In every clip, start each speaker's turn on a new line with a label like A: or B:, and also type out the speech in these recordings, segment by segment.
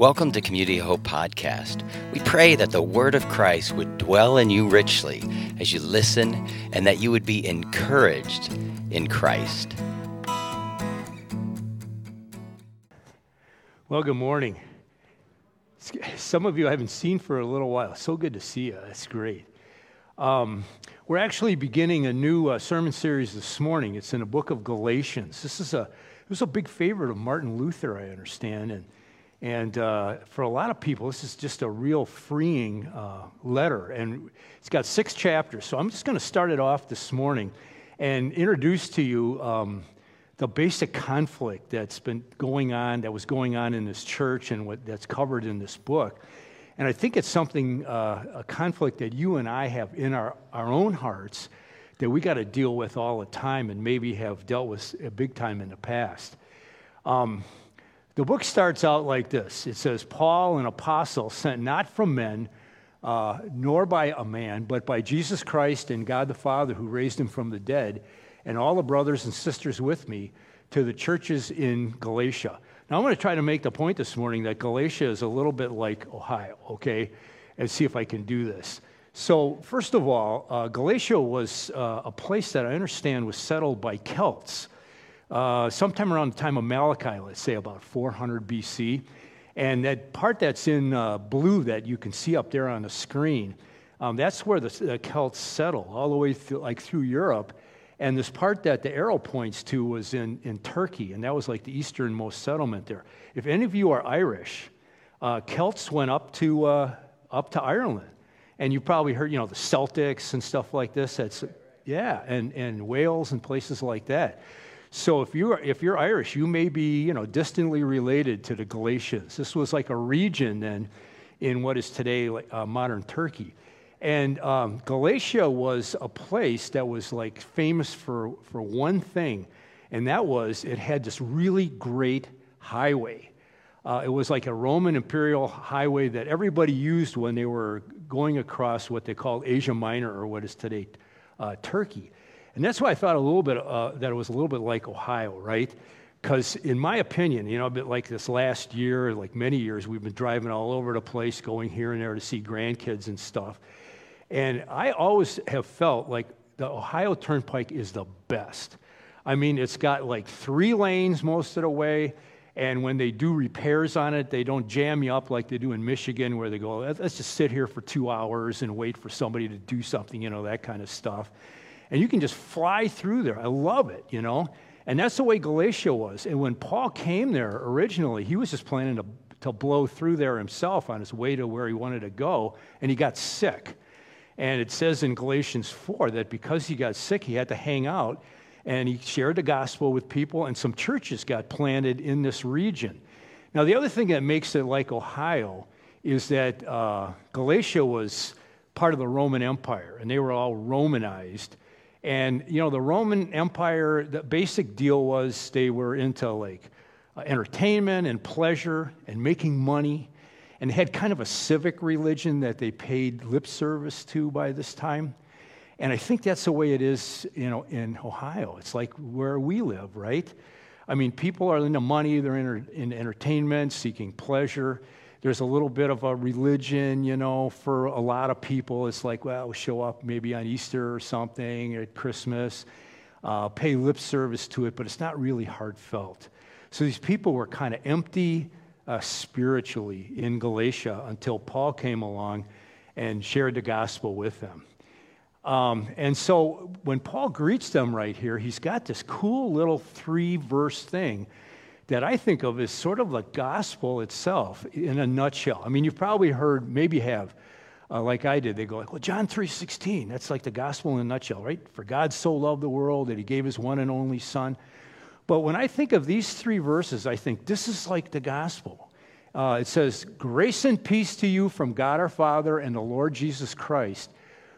A: Welcome to Community Hope Podcast. We pray that the Word of Christ would dwell in you richly as you listen and that you would be encouraged in Christ.
B: Well, good morning. Some of you I haven't seen for a little while. So good to see you. That's great. Um, we're actually beginning a new uh, sermon series this morning. It's in the book of Galatians. This is a it was a big favorite of Martin Luther, I understand, and and uh, for a lot of people, this is just a real freeing uh, letter. And it's got six chapters. So I'm just going to start it off this morning and introduce to you um, the basic conflict that's been going on, that was going on in this church, and what that's covered in this book. And I think it's something, uh, a conflict that you and I have in our, our own hearts that we got to deal with all the time and maybe have dealt with big time in the past. Um, the book starts out like this it says, Paul, an apostle, sent not from men, uh, nor by a man, but by Jesus Christ and God the Father who raised him from the dead, and all the brothers and sisters with me to the churches in Galatia. Now, I'm going to try to make the point this morning that Galatia is a little bit like Ohio, okay? And see if I can do this. So, first of all, uh, Galatia was uh, a place that I understand was settled by Celts uh, sometime around the time of Malachi, let's say about 400 BC. And that part that's in uh, blue that you can see up there on the screen, um, that's where the, the, Celts settle, all the way through, like through Europe. And this part that the arrow points to was in, in Turkey, and that was like the easternmost settlement there. If any of you are Irish, uh, Celts went up to, uh, up to Ireland. And you probably heard, you know, the Celtics and stuff like this. That's, yeah, and, and Wales and places like that. So if you're, if you're Irish, you may be you know, distantly related to the Galatians. This was like a region then in what is today uh, modern Turkey. And um, Galatia was a place that was like famous for, for one thing, and that was it had this really great highway. Uh, it was like a Roman imperial highway that everybody used when they were going across what they called Asia Minor or what is today uh, Turkey. And that's why I thought a little bit uh, that it was a little bit like Ohio, right? Because, in my opinion, you know, a bit like this last year, like many years, we've been driving all over the place, going here and there to see grandkids and stuff. And I always have felt like the Ohio Turnpike is the best. I mean, it's got like three lanes most of the way. And when they do repairs on it, they don't jam you up like they do in Michigan, where they go, let's just sit here for two hours and wait for somebody to do something, you know, that kind of stuff and you can just fly through there. I love it, you know? And that's the way Galatia was. And when Paul came there originally, he was just planning to, to blow through there himself on his way to where he wanted to go, and he got sick. And it says in Galatians 4 that because he got sick, he had to hang out, and he shared the gospel with people, and some churches got planted in this region. Now, the other thing that makes it like Ohio is that uh, Galatia was part of the Roman Empire, and they were all Romanized. And, you know, the Roman Empire, the basic deal was they were into like uh, entertainment and pleasure and making money and had kind of a civic religion that they paid lip service to by this time. And I think that's the way it is, you know, in Ohio. It's like where we live, right? I mean, people are into money, they're in, in entertainment, seeking pleasure. There's a little bit of a religion, you know, for a lot of people. It's like, well, we'll show up maybe on Easter or something, at Christmas, uh, pay lip service to it, but it's not really heartfelt. So these people were kind of empty uh, spiritually in Galatia until Paul came along and shared the gospel with them. Um, and so when Paul greets them right here, he's got this cool little three verse thing that I think of as sort of the gospel itself in a nutshell. I mean, you've probably heard, maybe have, uh, like I did. They go like, well, John 3.16, that's like the gospel in a nutshell, right? For God so loved the world that he gave his one and only son. But when I think of these three verses, I think this is like the gospel. Uh, it says, Grace and peace to you from God our Father and the Lord Jesus Christ,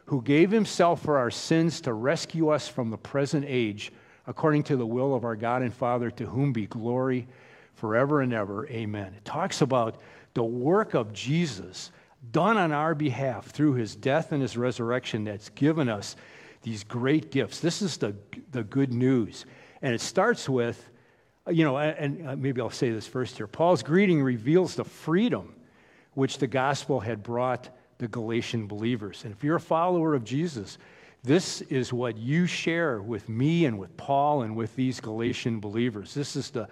B: who gave himself for our sins to rescue us from the present age according to the will of our God and Father, to whom be glory forever and ever. Amen. It talks about the work of Jesus done on our behalf through his death and his resurrection that's given us these great gifts. This is the, the good news. And it starts with you know, and uh, maybe I'll say this first here. Paul's greeting reveals the freedom which the gospel had brought the Galatian believers. And if you're a follower of Jesus, this is what you share with me and with Paul and with these Galatian believers. This is the,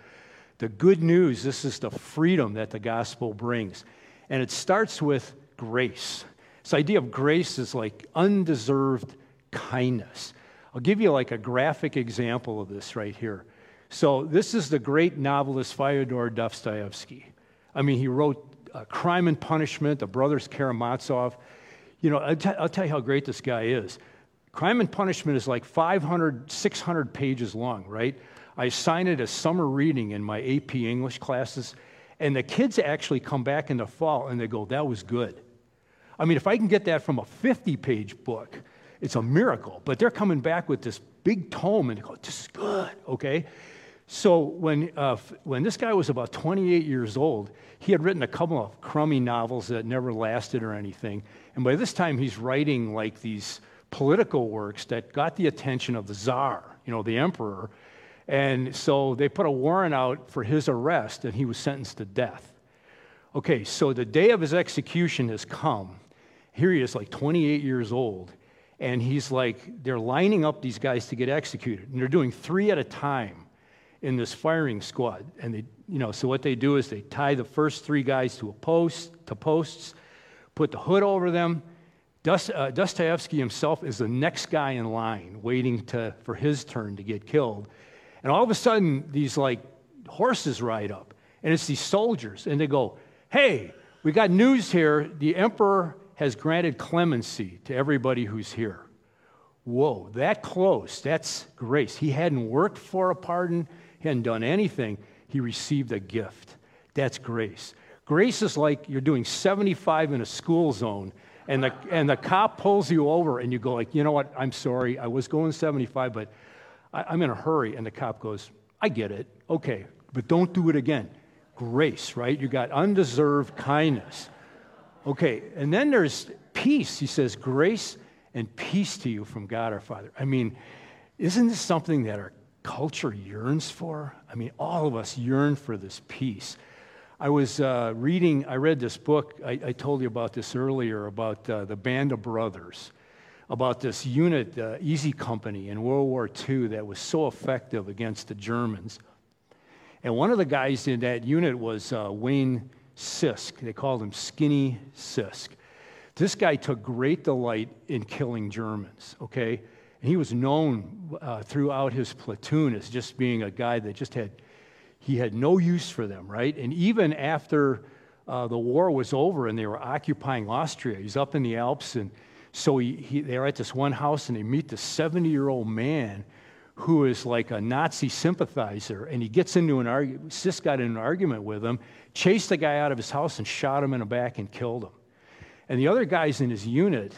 B: the good news. This is the freedom that the gospel brings. And it starts with grace. This idea of grace is like undeserved kindness. I'll give you like a graphic example of this right here. So, this is the great novelist Fyodor Dostoevsky. I mean, he wrote uh, Crime and Punishment, The Brothers Karamazov. You know, I'll, t- I'll tell you how great this guy is. Crime and Punishment is like 500, 600 pages long, right? I assign it as summer reading in my AP English classes, and the kids actually come back in the fall and they go, That was good. I mean, if I can get that from a 50 page book, it's a miracle. But they're coming back with this big tome and they go, This is good, okay? So when, uh, when this guy was about 28 years old, he had written a couple of crummy novels that never lasted or anything. And by this time, he's writing like these political works that got the attention of the czar, you know, the emperor. And so they put a warrant out for his arrest, and he was sentenced to death. Okay, so the day of his execution has come. Here he is, like 28 years old, and he's like, they're lining up these guys to get executed, and they're doing three at a time in this firing squad. And they, you know, so what they do is they tie the first three guys to a post, to posts, put the hood over them. Uh, Dostoevsky himself is the next guy in line, waiting to, for his turn to get killed. And all of a sudden, these like horses ride up, and it's these soldiers, and they go, "Hey, we got news here. The emperor has granted clemency to everybody who's here." Whoa, that close. That's grace. He hadn't worked for a pardon. He hadn't done anything. He received a gift. That's grace. Grace is like you're doing 75 in a school zone, and the, and the cop pulls you over, and you go like, you know what? I'm sorry. I was going 75, but I, I'm in a hurry. And the cop goes, I get it. Okay, but don't do it again. Grace, right? You got undeserved kindness. Okay, and then there's peace. He says, grace and peace to you from God our Father. I mean, isn't this something that our culture yearns for? I mean, all of us yearn for this peace. I was uh, reading, I read this book, I, I, told you about this earlier, about uh, the Band of Brothers, about this unit, uh, Easy Company in World War II that was so effective against the Germans. And one of the guys in that unit was uh, Wayne Sisk. They called him Skinny Sisk. This guy took great delight in killing Germans, okay? And he was known uh, throughout his platoon as just being a guy that just had, he had no use for them, right? And even after uh, the war was over and they were occupying Austria, he's up in the Alps. And so he, he, they're at this one house and they meet this 70 year old man who is like a Nazi sympathizer. And he gets into an argument, Sisk got in an argument with him, chased the guy out of his house and shot him in the back and killed him. And the other guys in his unit,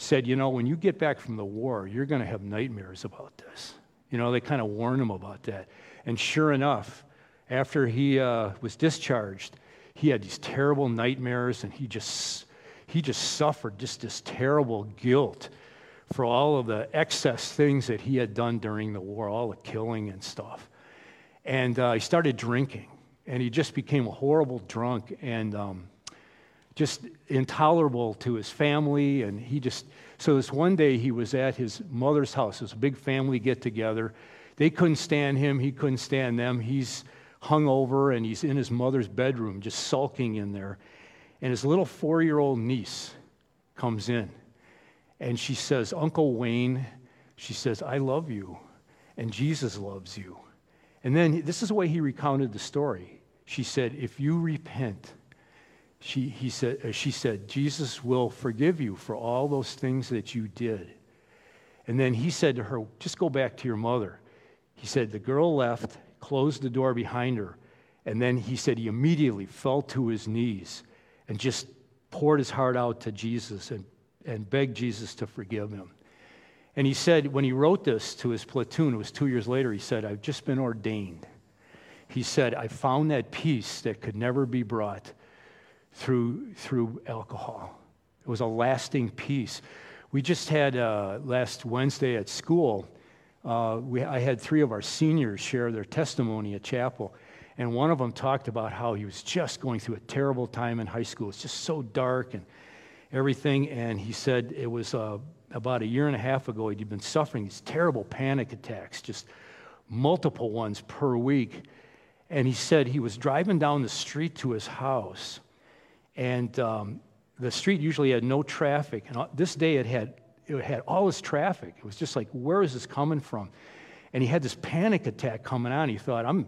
B: said, You know, when you get back from the war, you're going to have nightmares about this. You know, they kind of warned him about that. And sure enough, after he uh, was discharged, he had these terrible nightmares and he just, he just suffered just this terrible guilt for all of the excess things that he had done during the war, all the killing and stuff. And uh, he started drinking and he just became a horrible drunk. And um, just intolerable to his family. And he just, so this one day he was at his mother's house. It was a big family get together. They couldn't stand him, he couldn't stand them. He's hung over and he's in his mother's bedroom, just sulking in there. And his little four year old niece comes in and she says, Uncle Wayne, she says, I love you and Jesus loves you. And then this is the way he recounted the story. She said, If you repent, she, he said, uh, she said, Jesus will forgive you for all those things that you did. And then he said to her, just go back to your mother. He said, the girl left, closed the door behind her, and then he said he immediately fell to his knees and just poured his heart out to Jesus and, and begged Jesus to forgive him. And he said, when he wrote this to his platoon, it was two years later, he said, I've just been ordained. He said, I found that peace that could never be brought through, through alcohol. It was a lasting peace. We just had uh, last Wednesday at school, uh, we, I had three of our seniors share their testimony at chapel. And one of them talked about how he was just going through a terrible time in high school. It's just so dark and everything. And he said it was uh, about a year and a half ago, he'd been suffering these terrible panic attacks, just multiple ones per week. And he said he was driving down the street to his house, and um, the street usually had no traffic. And this day it had, it had all this traffic. It was just like, where is this coming from? And he had this panic attack coming on. He thought, I'm,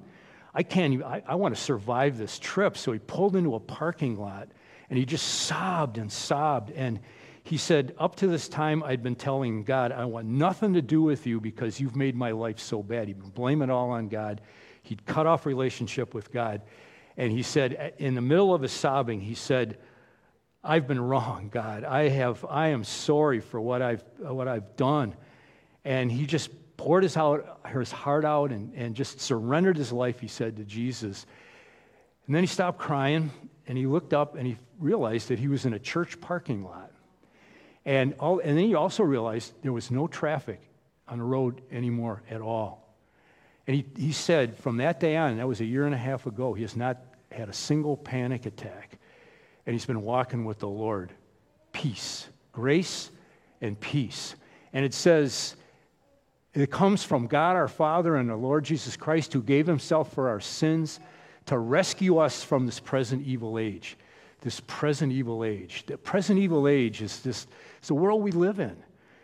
B: I can't I, I want to survive this trip. So he pulled into a parking lot and he just sobbed and sobbed. And he said, Up to this time, I'd been telling God, I want nothing to do with you because you've made my life so bad. He'd been blaming it all on God. He'd cut off relationship with God. And he said, in the middle of his sobbing, he said, I've been wrong, God. I, have, I am sorry for what I've, what I've done. And he just poured his, out, his heart out and, and just surrendered his life, he said, to Jesus. And then he stopped crying and he looked up and he realized that he was in a church parking lot. And, all, and then he also realized there was no traffic on the road anymore at all. And he, he said from that day on, that was a year and a half ago, he has not had a single panic attack. And he's been walking with the Lord. Peace, grace, and peace. And it says, it comes from God our Father and the Lord Jesus Christ, who gave himself for our sins to rescue us from this present evil age this present evil age. The present evil age is this, it's the world we live in.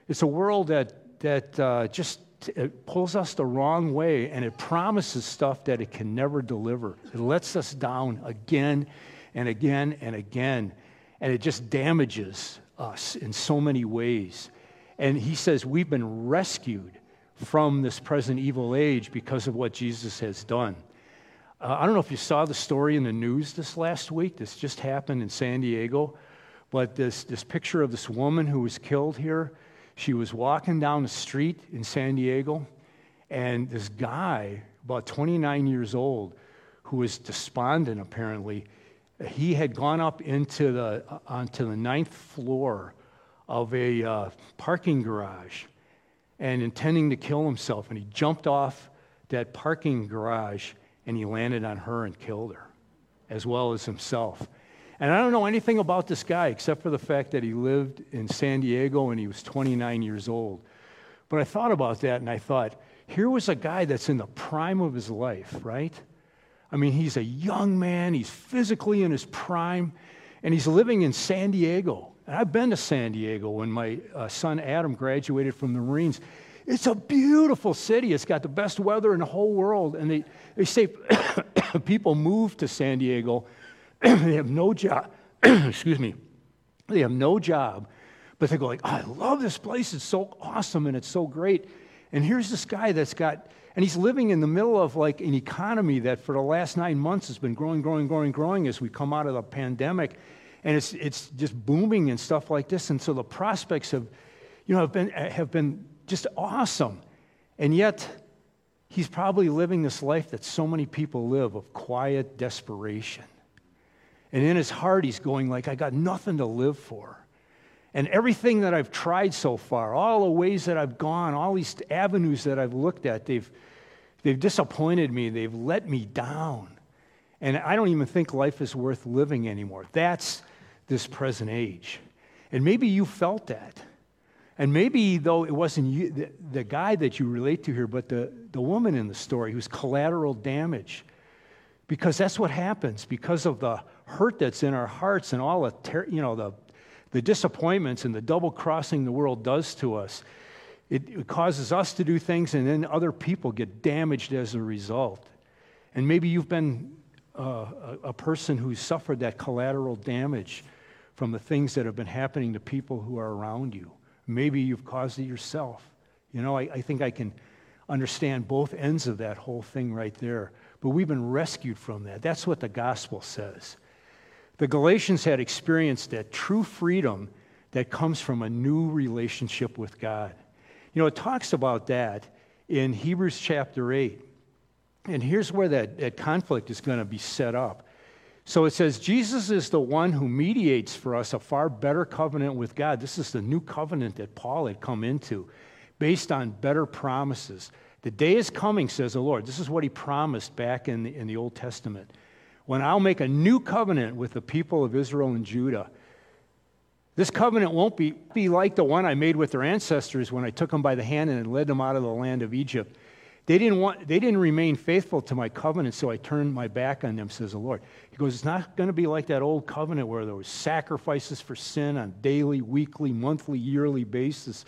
B: It's a world that, that uh, just it pulls us the wrong way and it promises stuff that it can never deliver. It lets us down again and again and again. And it just damages us in so many ways. And he says we've been rescued from this present evil age because of what Jesus has done. Uh, I don't know if you saw the story in the news this last week. This just happened in San Diego. But this, this picture of this woman who was killed here, she was walking down the street in San Diego, and this guy, about 29 years old, who was despondent apparently, he had gone up into the, onto the ninth floor of a uh, parking garage and intending to kill himself. And he jumped off that parking garage and he landed on her and killed her, as well as himself. And I don't know anything about this guy except for the fact that he lived in San Diego and he was 29 years old. But I thought about that and I thought, here was a guy that's in the prime of his life, right? I mean, he's a young man, he's physically in his prime, and he's living in San Diego. And I've been to San Diego when my uh, son Adam graduated from the Marines. It's a beautiful city. It's got the best weather in the whole world. And they, they say people move to San Diego, they have no job. Excuse me. They have no job, but they go like, oh, I love this place. It's so awesome and it's so great. And here's this guy that's got, and he's living in the middle of like an economy that for the last nine months has been growing, growing, growing, growing as we come out of the pandemic. And it's, it's just booming and stuff like this. And so the prospects have, you know, have been, have been just awesome. And yet, he's probably living this life that so many people live of quiet desperation. And in his heart, he's going like, I got nothing to live for. And everything that I've tried so far, all the ways that I've gone, all these avenues that I've looked at, they've, they've disappointed me. They've let me down. And I don't even think life is worth living anymore. That's this present age. And maybe you felt that. And maybe, though it wasn't you, the, the guy that you relate to here, but the, the woman in the story who's collateral damage. Because that's what happens because of the hurt that's in our hearts and all the, ter- you know, the, the disappointments and the double crossing the world does to us. It, causes us to do things, and then other people get damaged as a result. And maybe you've been uh, a, a person who's suffered that collateral damage from the things that have been happening to people who are around you. Maybe you've caused it yourself. You know, I, I think I can understand both ends of that whole thing right there. But we've been rescued from that. That's what the gospel says. The Galatians had experienced that true freedom that comes from a new relationship with God. You know, it talks about that in Hebrews chapter 8. And here's where that, that conflict is going to be set up. So it says, Jesus is the one who mediates for us a far better covenant with God. This is the new covenant that Paul had come into. based on better promises. The day is coming, says the Lord. This is what he promised back in the, in the Old Testament. When I'll make a new covenant with the people of Israel and Judah. This covenant won't be, be like the one I made with their ancestors when I took them by the hand and led them out of the land of Egypt. They didn't, want, they didn't remain faithful to my covenant, so I turned my back on them, says the Lord. He goes, It's not going to be like that old covenant where there was sacrifices for sin on daily, weekly, monthly, yearly basis.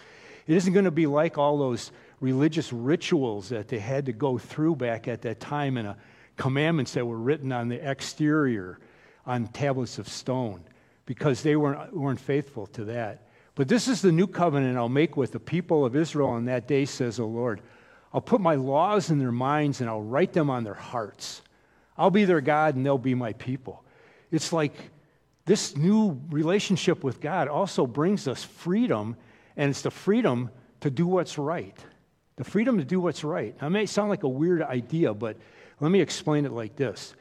B: It isn't going to be like all those religious rituals that they had to go through back at that time and uh, commandments that were written on the exterior on tablets of stone because they weren't, weren't faithful to that. But this is the new covenant I'll make with the people of Israel on that day, says the Lord. I'll put my laws in their minds and I'll write them on their hearts. I'll be their God and they'll be my people. It's like this new relationship with God also brings us freedom, and it's the freedom to do what's right. The freedom to do what's right. Now, it may sound like a weird idea, but let me explain it like this.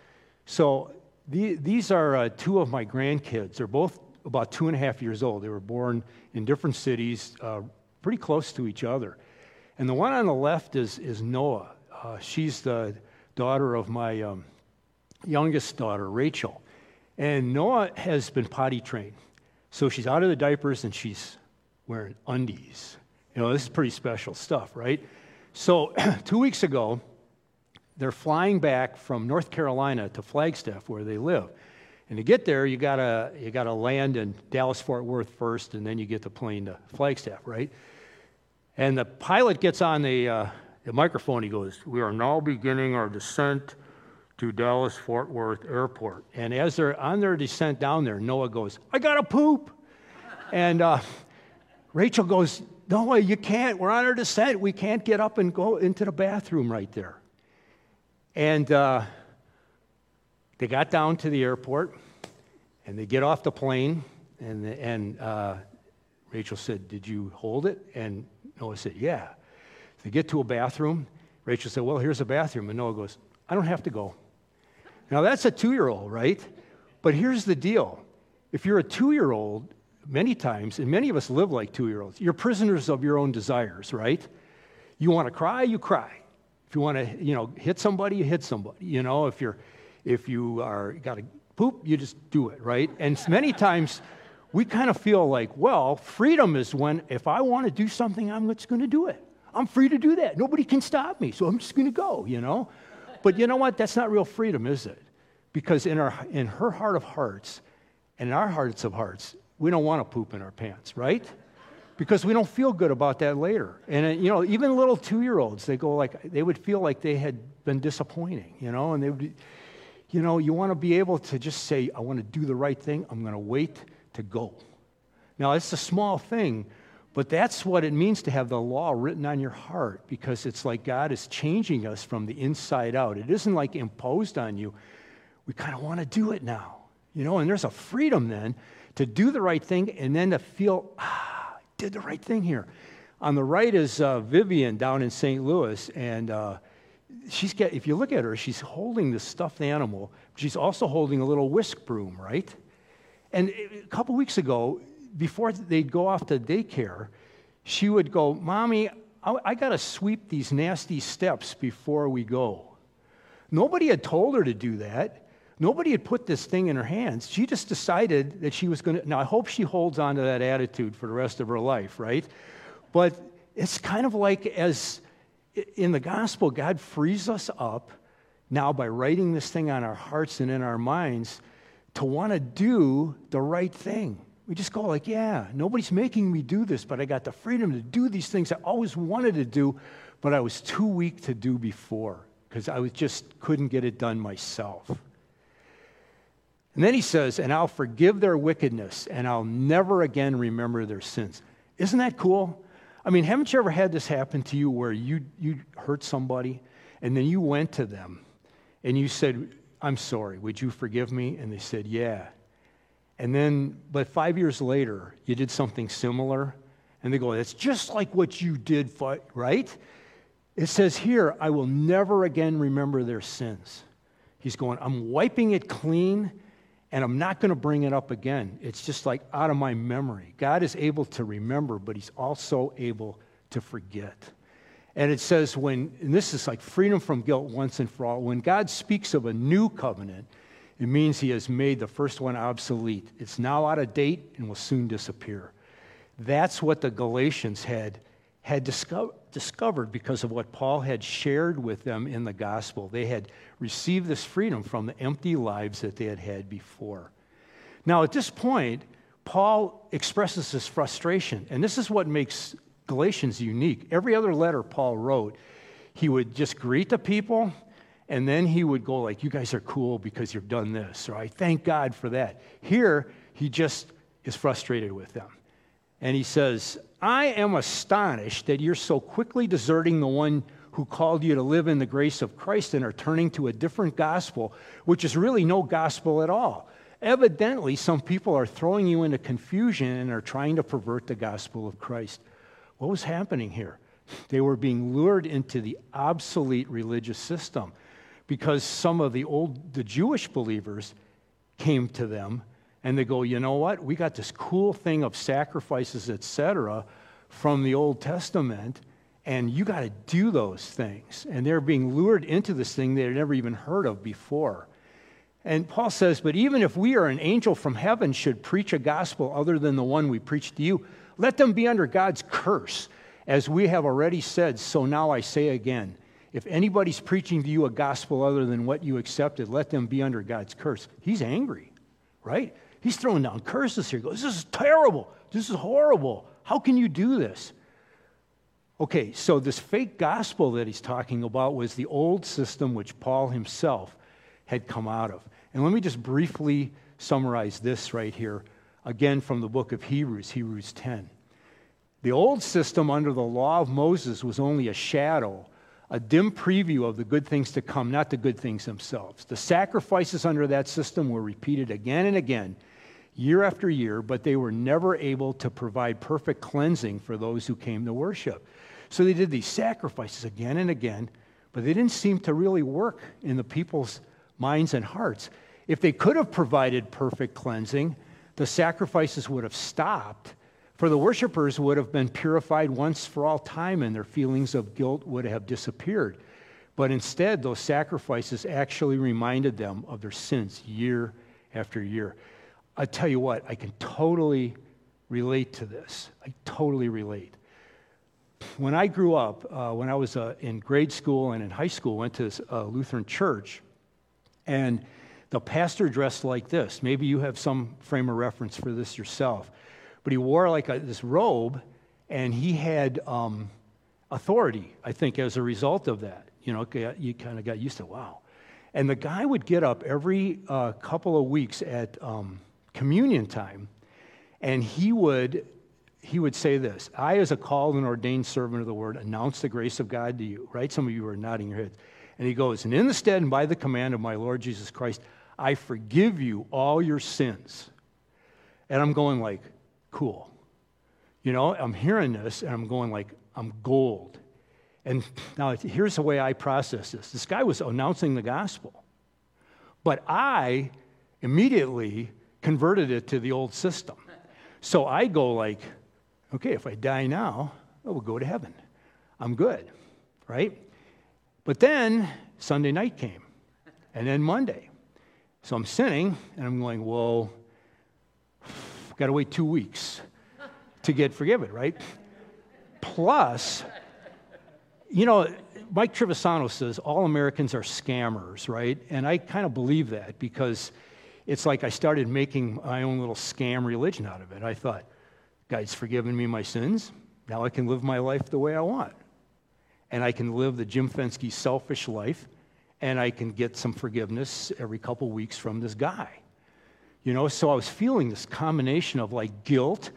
B: So, the, these are uh, two of my grandkids. They're both about two and a half years old. They were born in different cities, uh, pretty close to each other. And the one on the left is, is Noah. Uh, she's the daughter of my um, youngest daughter, Rachel. And Noah has been potty trained. So she's out of the diapers and she's wearing undies. You know, this is pretty special stuff, right? So two weeks ago, they're flying back from North Carolina to Flagstaff, where they live. And to get there, you gotta you gotta land in Dallas Fort Worth first, and then you get the plane to Flagstaff, right? And the pilot gets on the, uh, the microphone. He goes, We are now beginning our descent to Dallas Fort Worth Airport. And as they're on their descent down there, Noah goes, I got to poop. and uh, Rachel goes, Noah, you can't. We're on our descent. We can't get up and go into the bathroom right there. And uh, they got down to the airport and they get off the plane. And, and uh, Rachel said, Did you hold it? And Noah said, Yeah. They get to a bathroom. Rachel said, Well, here's a bathroom. And Noah goes, I don't have to go. Now, that's a two year old, right? But here's the deal if you're a two year old, many times, and many of us live like two year olds, you're prisoners of your own desires, right? You want to cry, you cry. If you want to, you know, hit somebody, you hit somebody. You know, if you're, if you are got to poop, you just do it, right? And many times we kind of feel like, well, freedom is when if I want to do something, I'm just going to do it. I'm free to do that. Nobody can stop me, so I'm just going to go, you know? But you know what? That's not real freedom, is it? Because in, our, in her heart of hearts and in our hearts of hearts, we don't want to poop in our pants, right? Because we don't feel good about that later. And, uh, you know, even little two year olds, they go like, they would feel like they had been disappointing, you know? And they would, you know, you want to be able to just say, I want to do the right thing. I'm going to wait to go. Now, it's a small thing, but that's what it means to have the law written on your heart because it's like God is changing us from the inside out. It isn't like imposed on you. We kind of want to do it now, you know, and there's a freedom then to do the right thing and then to feel, ah, did the right thing here. On the right is uh, Vivian down in St. Louis, and uh, she's got, if you look at her, she's holding the stuffed animal. She's also holding a little whisk broom, right? And a couple weeks ago, before they'd go off to daycare, she would go, Mommy, I, I got to sweep these nasty steps before we go. Nobody had told her to do that. Nobody had put this thing in her hands. She just decided that she was going to. Now, I hope she holds on to that attitude for the rest of her life, right? But it's kind of like as in the gospel, God frees us up now by writing this thing on our hearts and in our minds to want to do the right thing. We just go like, yeah, nobody's making me do this, but I got the freedom to do these things I always wanted to do, but I was too weak to do before because I was just couldn't get it done myself. And then he says, and I'll forgive their wickedness and I'll never again remember their sins. Isn't that cool? I mean, haven't you ever had this happen to you where you, you hurt somebody and then you went to them and you said, I'm sorry, would you forgive me? And they said, Yeah. And then, but five years later, you did something similar, and they go, That's just like what you did, right? It says here, I will never again remember their sins. He's going, I'm wiping it clean, and I'm not going to bring it up again. It's just like out of my memory. God is able to remember, but He's also able to forget. And it says, when, and this is like freedom from guilt once and for all, when God speaks of a new covenant, it means he has made the first one obsolete. It's now out of date and will soon disappear. That's what the Galatians had, had discover, discovered because of what Paul had shared with them in the gospel. They had received this freedom from the empty lives that they had had before. Now, at this point, Paul expresses his frustration, and this is what makes Galatians unique. Every other letter Paul wrote, he would just greet the people, and then he would go like, "You guys are cool because you've done this," or "I thank God for that." Here, he just is frustrated with them, and he says, "I am astonished that you're so quickly deserting the one." Who called you to live in the grace of Christ and are turning to a different gospel, which is really no gospel at all. Evidently, some people are throwing you into confusion and are trying to pervert the gospel of Christ. What was happening here? They were being lured into the obsolete religious system because some of the old, the Jewish believers came to them and they go, you know what? We got this cool thing of sacrifices, etc., from the Old Testament, and you got to do those things. And they're being lured into this thing they had never even heard of before. And Paul says, But even if we or an angel from heaven should preach a gospel other than the one we preach to you, let them be under God's curse. As we have already said, so now I say again if anybody's preaching to you a gospel other than what you accepted, let them be under God's curse. He's angry, right? He's throwing down curses here. He goes, This is terrible. This is horrible. How can you do this? Okay, so this fake gospel that he's talking about was the old system which Paul himself had come out of. And let me just briefly summarize this right here, again from the book of Hebrews, Hebrews 10. The old system under the law of Moses was only a shadow, a dim preview of the good things to come, not the good things themselves. The sacrifices under that system were repeated again and again, year after year, but they were never able to provide perfect cleansing for those who came to worship. So they did these sacrifices again and again, but they didn't seem to really work in the people's minds, and hearts. If they could have provided perfect cleansing, the sacrifices would have stopped, for the worshippers would have been purified once for all time, and their feelings of guilt would have disappeared. But instead, those sacrifices actually reminded them of their sins year after year. I tell you what, I can totally relate to this. I totally relate. When I grew up, uh, when I was uh, in grade school and in high school, went to a uh, Lutheran church. And the pastor dressed like this. Maybe you have some frame of reference for this yourself. But he wore like a, this robe, and he had um, authority, I think, as a result of that. You know, you kind of got used to, wow. And the guy would get up every uh, couple of weeks at um, communion time, and he would he would say this I, as a called and ordained servant of the word, announce the grace of God to you, right? Some of you are nodding your heads. And he goes, And in the stead and by the command of my Lord Jesus Christ, I forgive you all your sins. And I'm going like, cool. You know, I'm hearing this and I'm going like, I'm gold. And now here's the way I process this. This guy was announcing the gospel. But I immediately converted it to the old system. So I go like, okay, if I die now, I will go to heaven. I'm good, right? But then Sunday night came, and then Monday. So I'm sinning, and I'm going, whoa, got to wait two weeks to get forgiven, right? Plus, you know, Mike Trivisano says all Americans are scammers, right? And I kind of believe that because it's like I started making my own little scam religion out of it. I thought, God's forgiven me my sins. Now I can live my life the way I want and I can live the Jim Fensky selfish life, and I can get some forgiveness every couple weeks from this guy. You know, so I was feeling this combination of like guilt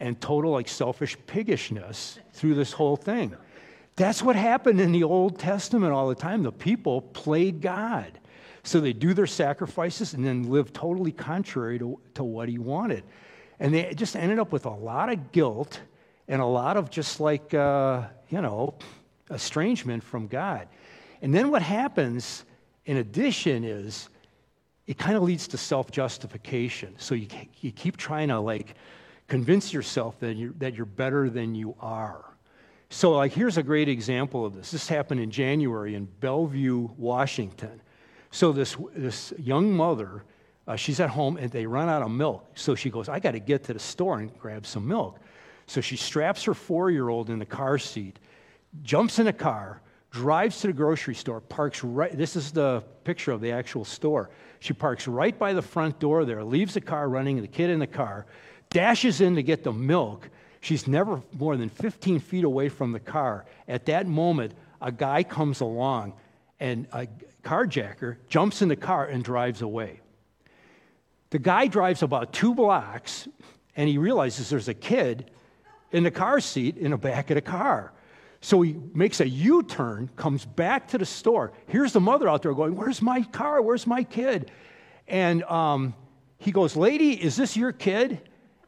B: and total like selfish piggishness through this whole thing. That's what happened in the Old Testament all the time. The people played God. So they do their sacrifices and then live totally contrary to, to what he wanted. And they just ended up with a lot of guilt and a lot of just like, uh, you know, estrangement from God. And then what happens in addition is it kind of leads to self justification. So you, you keep trying to like convince yourself that you're, that you're better than you are. So, like, here's a great example of this. This happened in January in Bellevue, Washington. So, this, this young mother, uh, she's at home and they run out of milk. So she goes, I got to get to the store and grab some milk. So she straps her four year old in the car seat, jumps in a car, drives to the grocery store, parks right. This is the picture of the actual store. She parks right by the front door there, leaves the car running, the kid in the car, dashes in to get the milk. She's never more than 15 feet away from the car. At that moment, a guy comes along and a carjacker jumps in the car and drives away. The guy drives about two blocks and he realizes there's a kid in the car seat in the back of the car. So he makes a U turn, comes back to the store. Here's the mother out there going, Where's my car? Where's my kid? And um, he goes, Lady, is this your kid?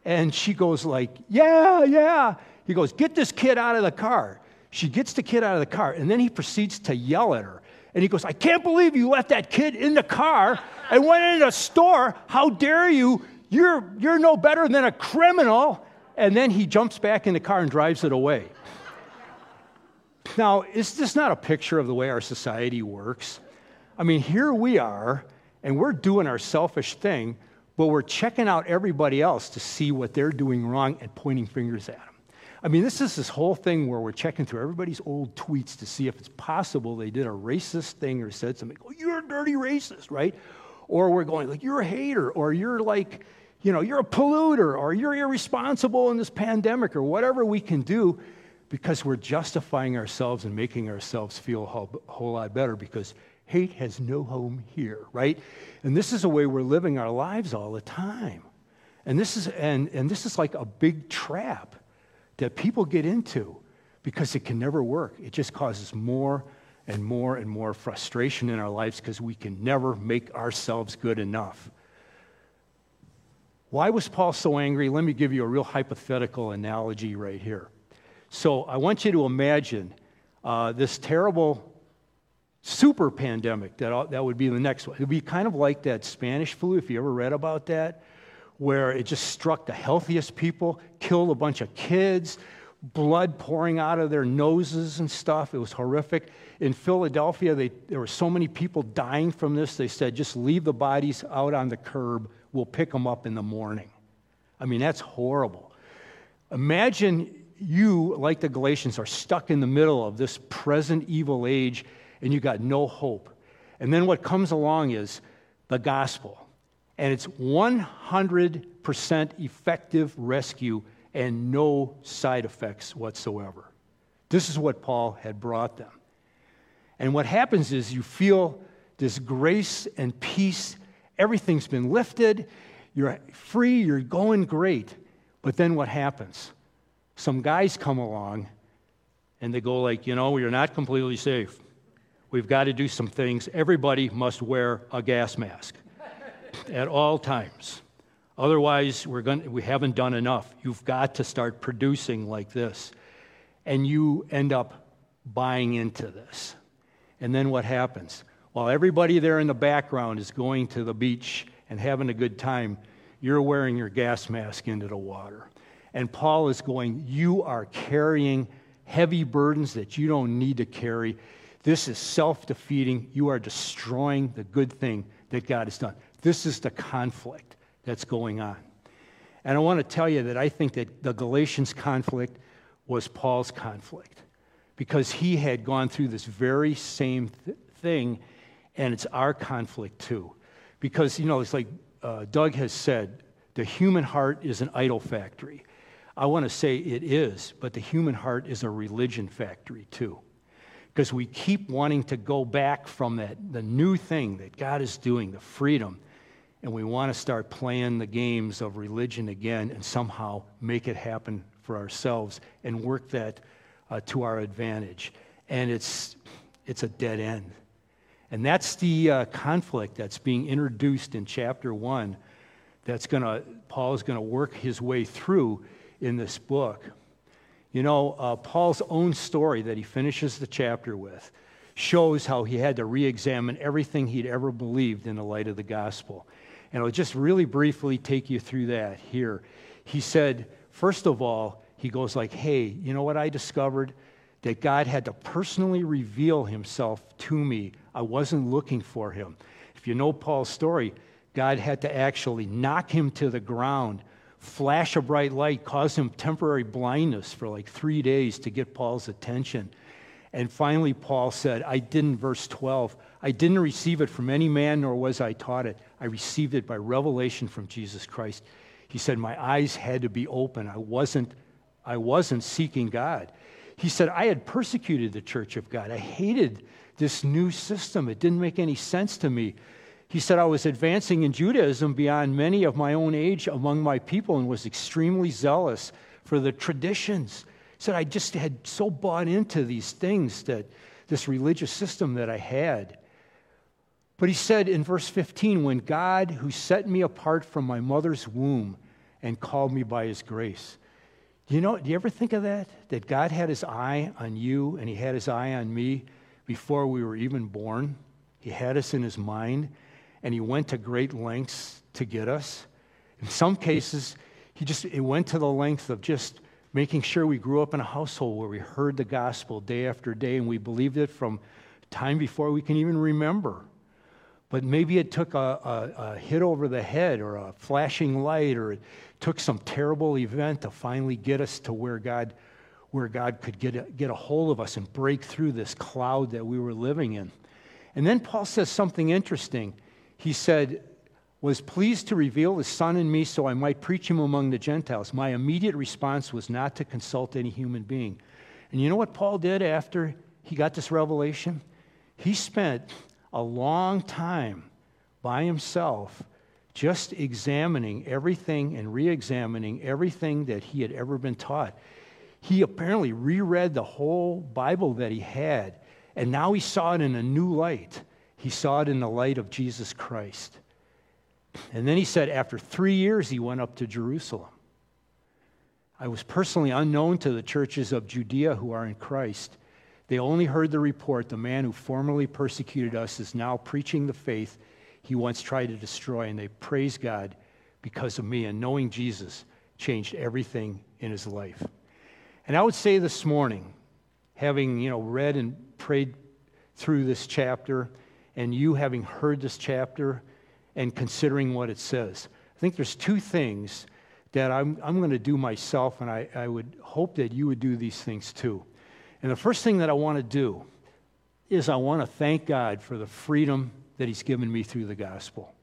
B: And she goes, like, Yeah, yeah. He goes, Get this kid out of the car. She gets the kid out of the car, and then he proceeds to yell at her. And he goes, I can't believe you left that kid in the car and went into the store. How dare you? You're, you're no better than a criminal. And then he jumps back in the car and drives it away. Now, is this not a picture of the way our society works? I mean, here we are, and we're doing our selfish thing, but we're checking out everybody else to see what they're doing wrong and pointing fingers at them. I mean, this is this whole thing where we're checking through everybody's old tweets to see if it's possible they did a racist thing or said something. Oh, you're a dirty racist, right? Or we're going like, you're a hater, or you're like, you know, you're a polluter, or you're irresponsible in this pandemic, or whatever we can do because we're justifying ourselves and making ourselves feel a whole, whole lot better because hate has no home here, right? And this is a way we're living our lives all the time. And this is, and, and this is like a big trap that people get into because it can never work. It just causes more and more and more frustration in our lives because we can never make ourselves good enough. Why was Paul so angry? Let me give you a real hypothetical analogy right here. So I want you to imagine uh, this terrible super pandemic that, that would be the next one. It would be kind of like that Spanish flu, if you ever read about that, where it just struck the healthiest people, killed a bunch of kids, blood pouring out of their noses and stuff. It was horrific. In Philadelphia, they, there were so many people dying from this, they said, just leave the bodies out on the curb. We'll pick them up in the morning. I mean, that's horrible. Imagine you, like the Galatians, are stuck in the middle of this present evil age and you got no hope. And then what comes along is the gospel. And it's 100% effective rescue and no side effects whatsoever. This is what Paul had brought them. And what happens is you feel this grace and peace. Everything's been lifted. You're free. You're going great. But then what happens? Some guys come along and they go like, you know, you're not completely safe. We've got to do some things. Everybody must wear a gas mask at all times. Otherwise, we're going we haven't done enough. You've got to start producing like this. And you end up buying into this. And then what happens? While everybody there in the background is going to the beach and having a good time, you're wearing your gas mask into the water. And Paul is going, You are carrying heavy burdens that you don't need to carry. This is self defeating. You are destroying the good thing that God has done. This is the conflict that's going on. And I want to tell you that I think that the Galatians conflict was Paul's conflict because he had gone through this very same th- thing, and it's our conflict too. Because, you know, it's like uh, Doug has said the human heart is an idol factory. I want to say it is, but the human heart is a religion factory too. Because we keep wanting to go back from that, the new thing that God is doing, the freedom, and we want to start playing the games of religion again and somehow make it happen for ourselves and work that uh, to our advantage. And it's, it's a dead end. And that's the uh, conflict that's being introduced in chapter one that's going to, Paul is going to work his way through in this book. You know, uh, Paul's own story that he finishes the chapter with shows how he had to re examine everything he'd ever believed in the light of the gospel. And I'll just really briefly take you through that here. He said, first of all, he goes like, hey, you know what I discovered? that God had to personally reveal himself to me. I wasn't looking for him. If you know Paul's story, God had to actually knock him to the ground, flash a bright light, caused him temporary blindness for like three days to get Paul's attention. And finally, Paul said, I didn't, verse 12, I didn't receive it from any man, nor was I taught it. I received it by revelation from Jesus Christ. He said, My eyes had to be open. I wasn't, I wasn't seeking God. He said, I had persecuted the church of God. I hated this new system. It didn't make any sense to me. He said, I was advancing in Judaism beyond many of my own age among my people and was extremely zealous for the traditions. He said, I just had so bought into these things that this religious system that I had. But he said in verse 15, when God, who set me apart from my mother's womb and called me by his grace. Do you know, do you ever think of that? That God had his eye on you and he had his eye on me before we were even born. He had us in his mind and he went to great lengths to get us. In some cases, he just it went to the length of just making sure we grew up in a household where we heard the gospel day after day and we believed it from time before we can even remember. But maybe it took a, a, a hit over the head or a flashing light or it took some terrible event to finally get us to where God, where God could get a, get a hold of us and break through this cloud that we were living in. And then Paul says something interesting. He said, was pleased to reveal his son in me so I might preach him among the Gentiles. My immediate response was not to consult any human being. And you know what Paul did after he got this revelation? He spent a long time by himself just examining everything and re examining everything that he had ever been taught. He apparently reread the whole Bible that he had, and now he saw it in a new light. He saw it in the light of Jesus Christ. And then he said, after three years, he went up to Jerusalem. I was personally unknown to the churches of Judea who are in Christ. They only heard the report the man who formerly persecuted us is now preaching the faith he once tried to destroy, and they praise God because of me. And knowing Jesus changed everything in his life. And I would say this morning, having you know read and prayed through this chapter, and you having heard this chapter and considering what it says, I think there's two things that I'm, I'm going to do myself, and I, I would hope that you would do these things too. And the first thing that I want to do is I want to thank God for the freedom that He's given me through the gospel.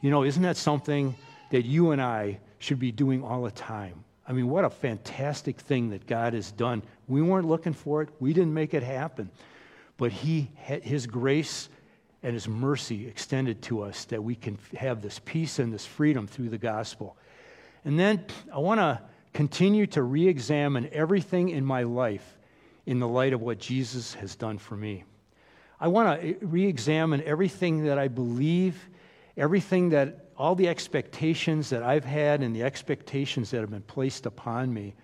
B: You know, isn't that something that you and I should be doing all the time? I mean, what a fantastic thing that God has done. We weren't looking for it, we didn't make it happen. But He, His grace and His mercy extended to us that we can have this peace and this freedom through the gospel. And then I want to continue to re examine everything in my life in the light of what Jesus has done for me. I want to eh, re examine everything that I believe, everything that, all the expectations that I've had and the expectations that have been placed upon me,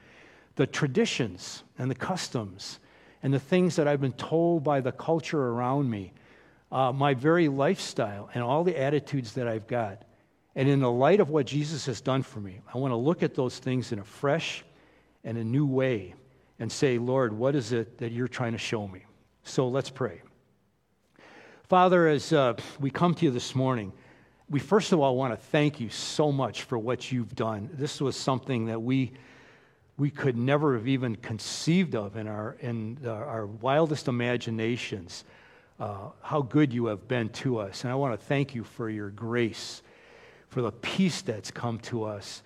B: the traditions and the customs and the things that I've been told by the culture around me, uh, my very lifestyle and all the attitudes that I've got. And in the light of what Jesus has done for me, I want to look at those things in a fresh and a new way and say, Lord, what is it that you're trying to show me? So let's pray. Father, as uh, we come to you this morning, we first of all want to thank you so much for what you've done. This was something that we we could never have even conceived of in our in our wildest imaginations. Uh, how good you have been to us, and I want to thank you for your grace, for the peace that's come to us,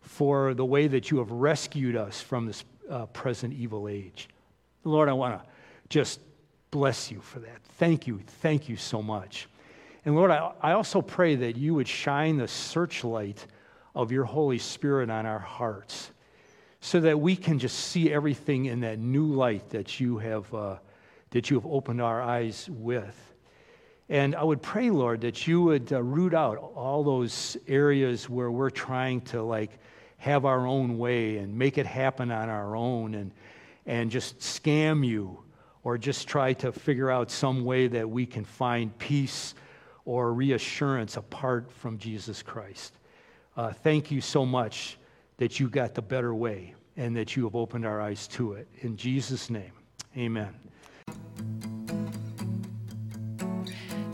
B: for the way that you have rescued us from this uh, present evil age. Lord, I want to just bless you for that. Thank you. Thank you so much. And Lord, I, I also pray that you would shine the searchlight of your Holy Spirit on our hearts so that we can just see everything in that new light that you have, uh, that you have opened our eyes with. And I would pray, Lord, that you would uh, root out all those areas where we're trying to like have our own way and make it happen on our own and, and just scam you or just try to figure out some way that we can find peace or reassurance apart from Jesus Christ. Uh, thank you so much that you got the better way and that you have opened our eyes to it. In Jesus' name, Amen.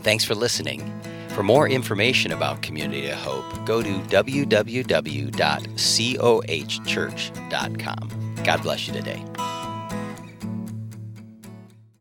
A: Thanks for listening. For more information about Community of Hope, go to www.cohchurch.com. God bless you today.